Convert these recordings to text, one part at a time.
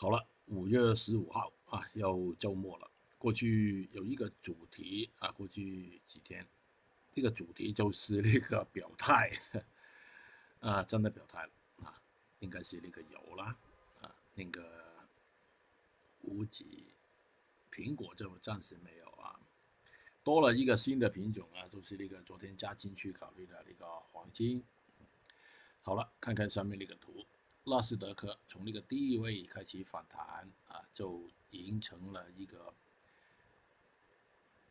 好了，五月十五号啊，要周末了。过去有一个主题啊，过去几天，这个主题就是那个表态，啊，真的表态了啊，应该是那个油啦，啊，那个无极苹果就暂时没有啊，多了一个新的品种啊，就是那个昨天加进去考虑的那个黄金。好了，看看上面那个图。纳斯达克从那个低位开始反弹啊，就形成了一个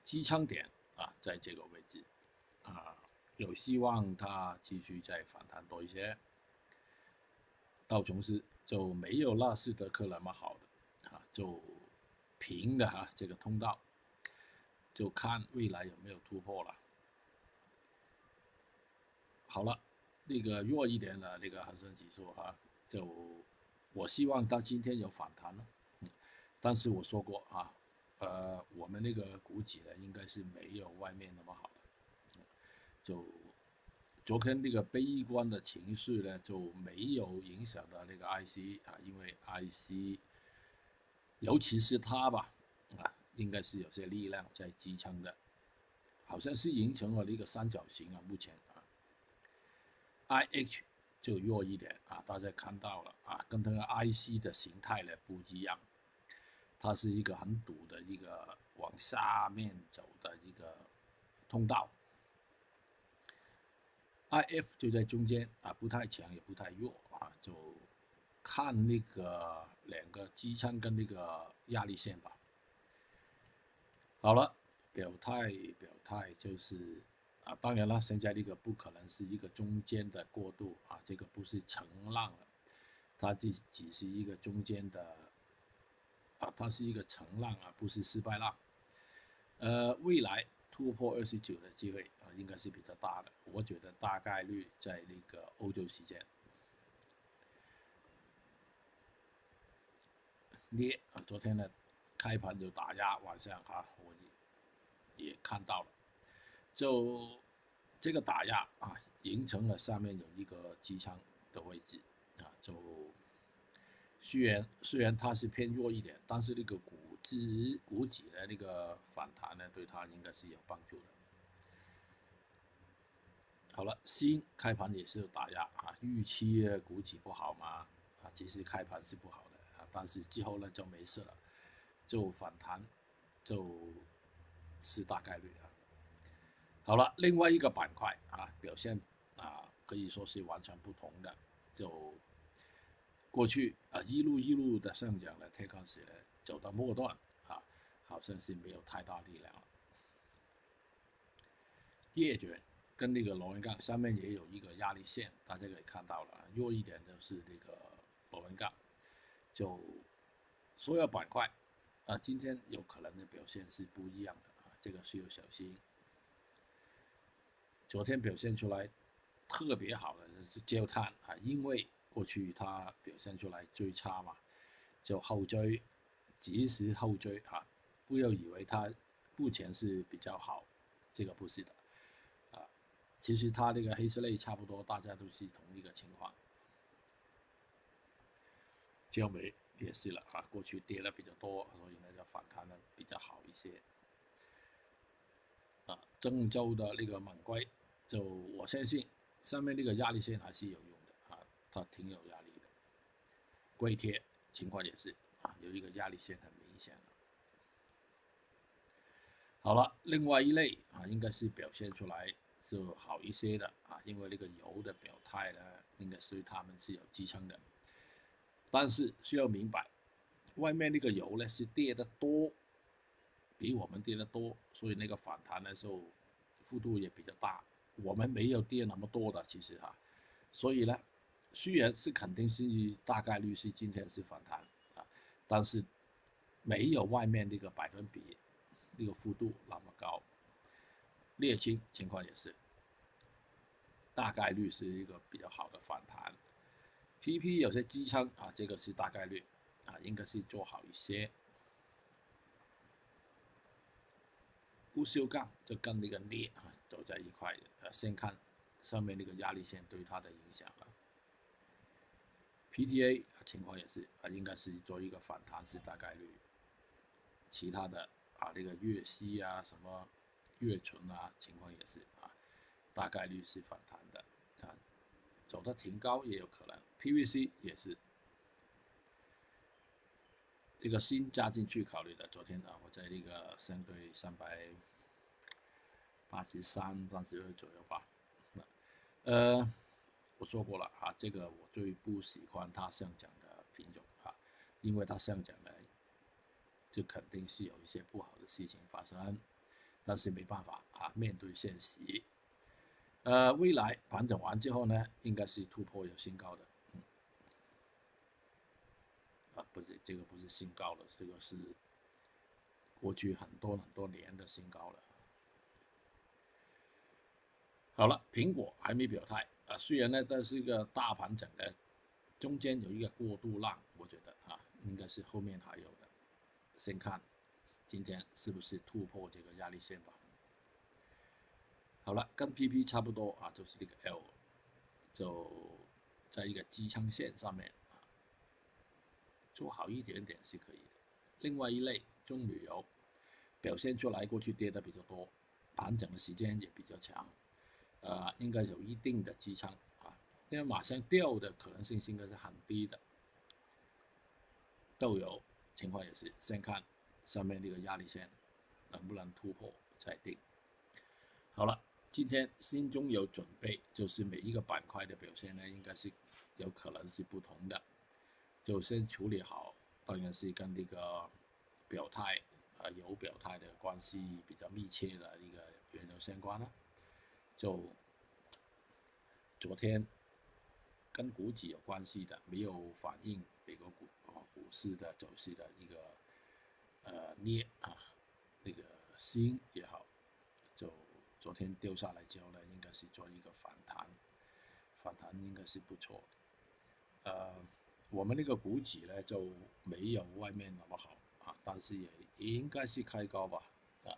支撑点啊，在这个位置啊，有希望它继续再反弹多一些。道琼斯就没有纳斯达克那么好的啊，就平的哈，这个通道就看未来有没有突破了。好了，那个弱一点的那个恒生指数哈。就我希望它今天有反弹了，但是我说过啊，呃，我们那个股指呢，应该是没有外面那么好的，就昨天那个悲观的情绪呢，就没有影响到那个 IC 啊，因为 IC，尤其是它吧，啊，应该是有些力量在支撑的，好像是形成了一个三角形啊，目前啊，IH。就弱一点啊，大家看到了啊，跟它个 IC 的形态呢不一样，它是一个很堵的一个往下面走的一个通道，IF 就在中间啊，不太强也不太弱啊，就看那个两个支撑跟那个压力线吧。好了，表态表态就是。啊，当然了，现在这个不可能是一个中间的过渡啊，这个不是成浪了，它这只是一个中间的，啊，它是一个成浪啊，不是失败浪。呃，未来突破二十九的机会啊，应该是比较大的，我觉得大概率在那个欧洲时间。跌啊，昨天呢开盘就打压，晚上哈，我也看到了。就这个打压啊，形成了下面有一个支撑的位置啊。就虽然虽然它是偏弱一点，但是那个股指股指的那个反弹呢，对它应该是有帮助的。好了，新开盘也是打压啊，预期股指不好嘛啊，其实开盘是不好的啊，但是之后呢就没事了，就反弹，就是大概率啊。好了，另外一个板块啊，表现啊可以说是完全不同的。就过去啊一路一路的上涨了，开始呢走到末段啊，好像是没有太大力量了。叶卷跟那个螺纹钢上面也有一个压力线，大家可以看到了，弱一点就是那个螺纹钢。就所有板块啊，今天有可能的表现是不一样的啊，这个需要小心。昨天表现出来特别好的是焦炭啊，因为过去它表现出来最差嘛，就后追，及时后追啊，不要以为它目前是比较好，这个不是的，啊，其实它这个黑色类差不多，大家都是同一个情况。焦煤也是了啊，过去跌的比较多，所以呢就反弹的比较好一些。郑州的那个猛龟。就我相信上面那个压力线还是有用的啊，它挺有压力的。硅贴情况也是啊，有一个压力线很明显好了，另外一类啊，应该是表现出来是好一些的啊，因为那个油的表态呢，应该是他们是有支撑的。但是需要明白，外面那个油呢是跌得多，比我们跌得多，所以那个反弹的时候幅度也比较大。我们没有跌那么多的，其实哈，所以呢，虽然是肯定是大概率是今天是反弹啊，但是没有外面那个百分比那个幅度那么高。沥青情况也是，大概率是一个比较好的反弹。PP 有些支撑啊，这个是大概率啊，应该是做好一些。不锈钢就跟那个镍啊走在一块的，呃，先看上面那个压力线对它的影响了。PTA 情况也是啊，应该是做一个反弹是大概率。其他的啊，那个粤西啊，什么粤醇啊，情况也是啊，大概率是反弹的啊，走的挺高也有可能，PVC 也是。这个新加进去考虑的，昨天啊，我在那个相对三百八十三、八十二左右吧。呃，我说过了啊，这个我最不喜欢它上涨的品种啊，因为它上涨呢，就肯定是有一些不好的事情发生，但是没办法啊，面对现实。呃，未来盘整完之后呢，应该是突破有新高的。啊，不是这个不是新高了，这个是过去很多很多年的新高了。好了，苹果还没表态啊，虽然呢，这是一个大盘整的，中间有一个过渡浪，我觉得啊，应该是后面还有的，先看今天是不是突破这个压力线吧。好了，跟 PP 差不多啊，就是这个 L，就在一个支撑线上面。做好一点点是可以的。另外一类中旅游表现出来，过去跌的比较多，盘整的时间也比较长，呃，应该有一定的支撑啊。因为马上掉的可能性应该是很低的。豆油情况也是，先看上面这个压力线能不能突破再定。好了，今天心中有准备，就是每一个板块的表现呢，应该是有可能是不同的。就先处理好，当然是跟那个表态啊有表态的关系比较密切的一个原油相关呢。就昨天跟股指有关系的，没有反映美国股啊股市的走势的一个呃镍啊那个锌也好，就昨天掉下来之后呢，应该是做一个反弹，反弹应该是不错的，呃。我们那个股指呢就没有外面那么好啊，但是也应该是开高吧，啊，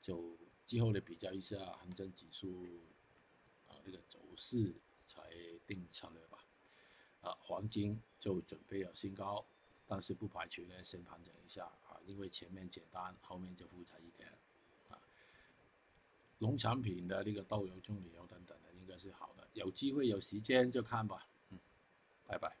就之后呢比较一下恒生指数啊那个走势才定策略吧，啊，黄金就准备有新高，但是不排除呢先盘整一下啊，因为前面简单，后面就复杂一点，啊，农产品的那个豆油、棕榈油等等的应该是好的，有机会有时间就看吧，嗯，拜拜。